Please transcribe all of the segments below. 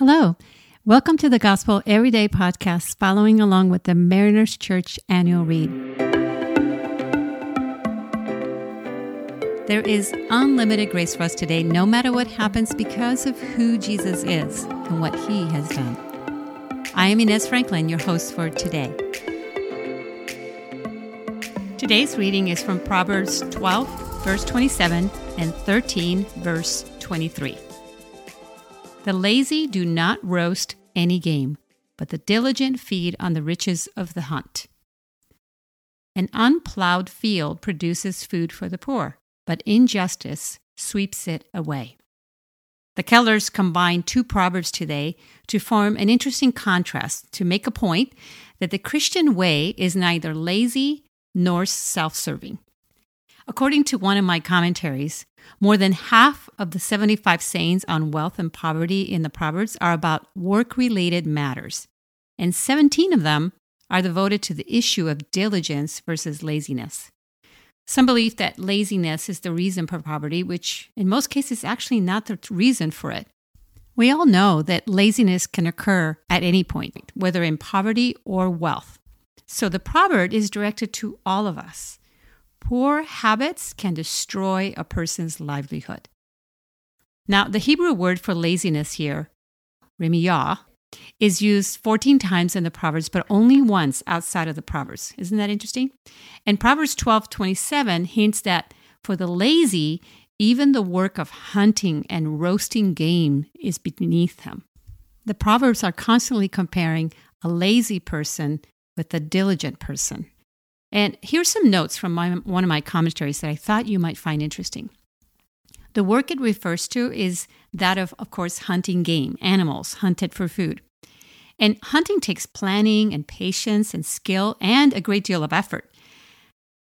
Hello. Welcome to the Gospel Everyday podcast, following along with the Mariners Church annual read. There is unlimited grace for us today, no matter what happens, because of who Jesus is and what he has done. I am Inez Franklin, your host for today. Today's reading is from Proverbs 12, verse 27, and 13, verse 23. The lazy do not roast any game, but the diligent feed on the riches of the hunt. An unplowed field produces food for the poor, but injustice sweeps it away. The Kellers combine two proverbs today to form an interesting contrast to make a point that the Christian way is neither lazy nor self serving. According to one of my commentaries, more than half of the 75 sayings on wealth and poverty in the Proverbs are about work related matters, and 17 of them are devoted to the issue of diligence versus laziness. Some believe that laziness is the reason for poverty, which in most cases is actually not the reason for it. We all know that laziness can occur at any point, whether in poverty or wealth. So the proverb is directed to all of us. Poor habits can destroy a person's livelihood. Now, the Hebrew word for laziness here, remiyah, is used 14 times in the Proverbs, but only once outside of the Proverbs. Isn't that interesting? And Proverbs 12 27 hints that for the lazy, even the work of hunting and roasting game is beneath them. The Proverbs are constantly comparing a lazy person with a diligent person. And here's some notes from my, one of my commentaries that I thought you might find interesting. The work it refers to is that of, of course, hunting game, animals hunted for food. And hunting takes planning and patience and skill and a great deal of effort.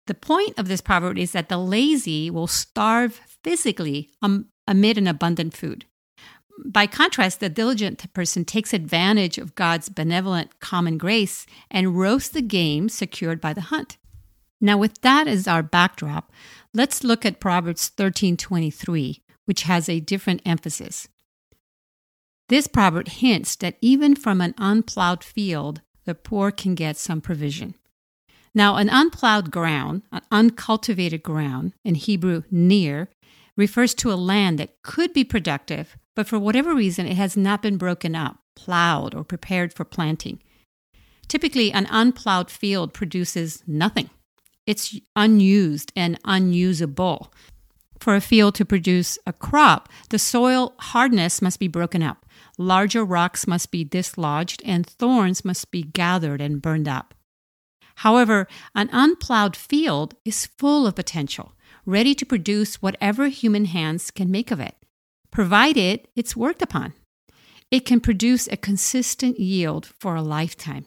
The point of this proverb is that the lazy will starve physically um, amid an abundant food. By contrast, the diligent person takes advantage of God's benevolent common grace and roasts the game secured by the hunt. Now, with that as our backdrop, let's look at Proverbs 13:23, which has a different emphasis. This proverb hints that even from an unplowed field, the poor can get some provision. Now, an unplowed ground, an uncultivated ground, in Hebrew, nir, refers to a land that could be productive, but for whatever reason, it has not been broken up, plowed, or prepared for planting. Typically, an unplowed field produces nothing. It's unused and unusable. For a field to produce a crop, the soil hardness must be broken up. Larger rocks must be dislodged, and thorns must be gathered and burned up. However, an unplowed field is full of potential, ready to produce whatever human hands can make of it, provided it's worked upon. It can produce a consistent yield for a lifetime.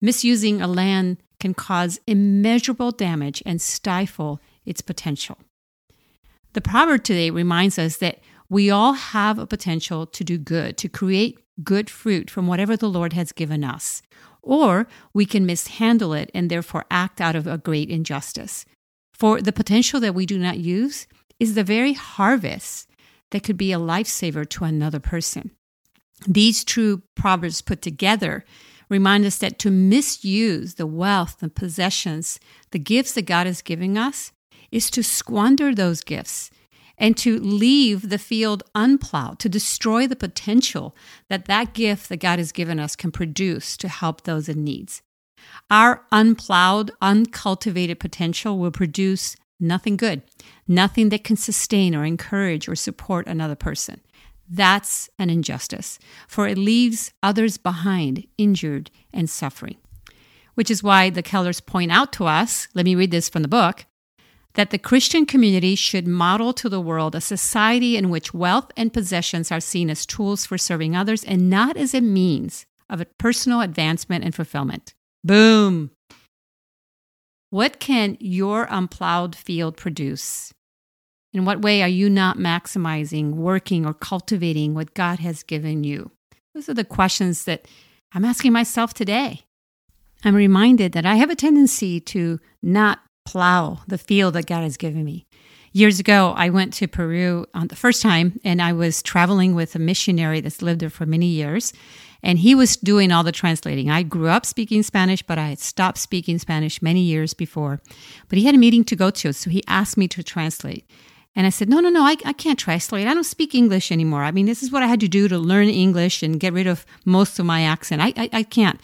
Misusing a land can cause immeasurable damage and stifle its potential. The proverb today reminds us that we all have a potential to do good, to create good fruit from whatever the Lord has given us. Or we can mishandle it and therefore act out of a great injustice. For the potential that we do not use is the very harvest that could be a lifesaver to another person. These true proverbs put together remind us that to misuse the wealth and possessions, the gifts that God is giving us, is to squander those gifts and to leave the field unplowed, to destroy the potential that that gift that God has given us can produce to help those in needs. Our unplowed, uncultivated potential will produce nothing good, nothing that can sustain or encourage or support another person. That's an injustice, for it leaves others behind, injured and suffering. Which is why the Kellers point out to us let me read this from the book that the Christian community should model to the world a society in which wealth and possessions are seen as tools for serving others and not as a means of personal advancement and fulfillment. Boom! What can your unplowed field produce? In what way are you not maximizing, working, or cultivating what God has given you? Those are the questions that I'm asking myself today. I'm reminded that I have a tendency to not plow the field that God has given me. Years ago, I went to Peru on the first time, and I was traveling with a missionary that's lived there for many years. And he was doing all the translating. I grew up speaking Spanish, but I had stopped speaking Spanish many years before. But he had a meeting to go to, so he asked me to translate. And I said, No, no, no, I, I can't translate. I don't speak English anymore. I mean, this is what I had to do to learn English and get rid of most of my accent. I, I, I can't.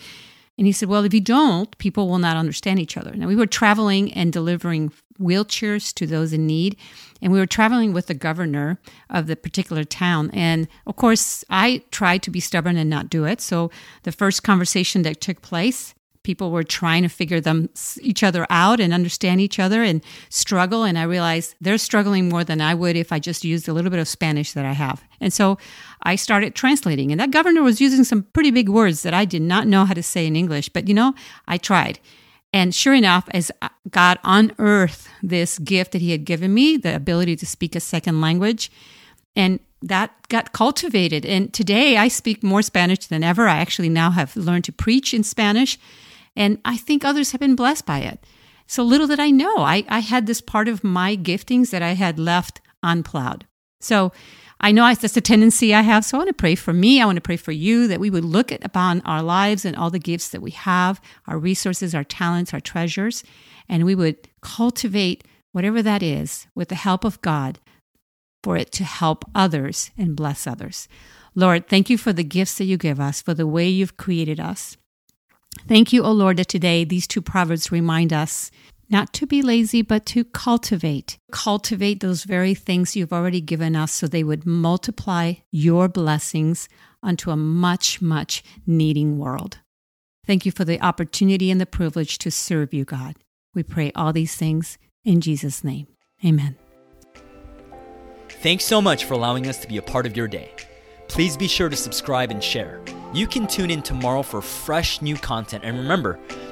And he said, Well, if you don't, people will not understand each other. Now, we were traveling and delivering wheelchairs to those in need. And we were traveling with the governor of the particular town. And of course, I tried to be stubborn and not do it. So the first conversation that took place, people were trying to figure them each other out and understand each other and struggle and i realized they're struggling more than i would if i just used a little bit of spanish that i have and so i started translating and that governor was using some pretty big words that i did not know how to say in english but you know i tried and sure enough, as God unearthed this gift that He had given me, the ability to speak a second language, and that got cultivated. And today I speak more Spanish than ever. I actually now have learned to preach in Spanish, and I think others have been blessed by it. So little did I know, I, I had this part of my giftings that I had left unplowed. So I know that's a tendency I have. So I want to pray for me. I want to pray for you that we would look at, upon our lives and all the gifts that we have, our resources, our talents, our treasures, and we would cultivate whatever that is with the help of God for it to help others and bless others. Lord, thank you for the gifts that you give us, for the way you've created us. Thank you, O Lord, that today these two proverbs remind us not to be lazy, but to cultivate. Cultivate those very things you've already given us so they would multiply your blessings unto a much, much needing world. Thank you for the opportunity and the privilege to serve you, God. We pray all these things in Jesus' name. Amen. Thanks so much for allowing us to be a part of your day. Please be sure to subscribe and share. You can tune in tomorrow for fresh new content. And remember,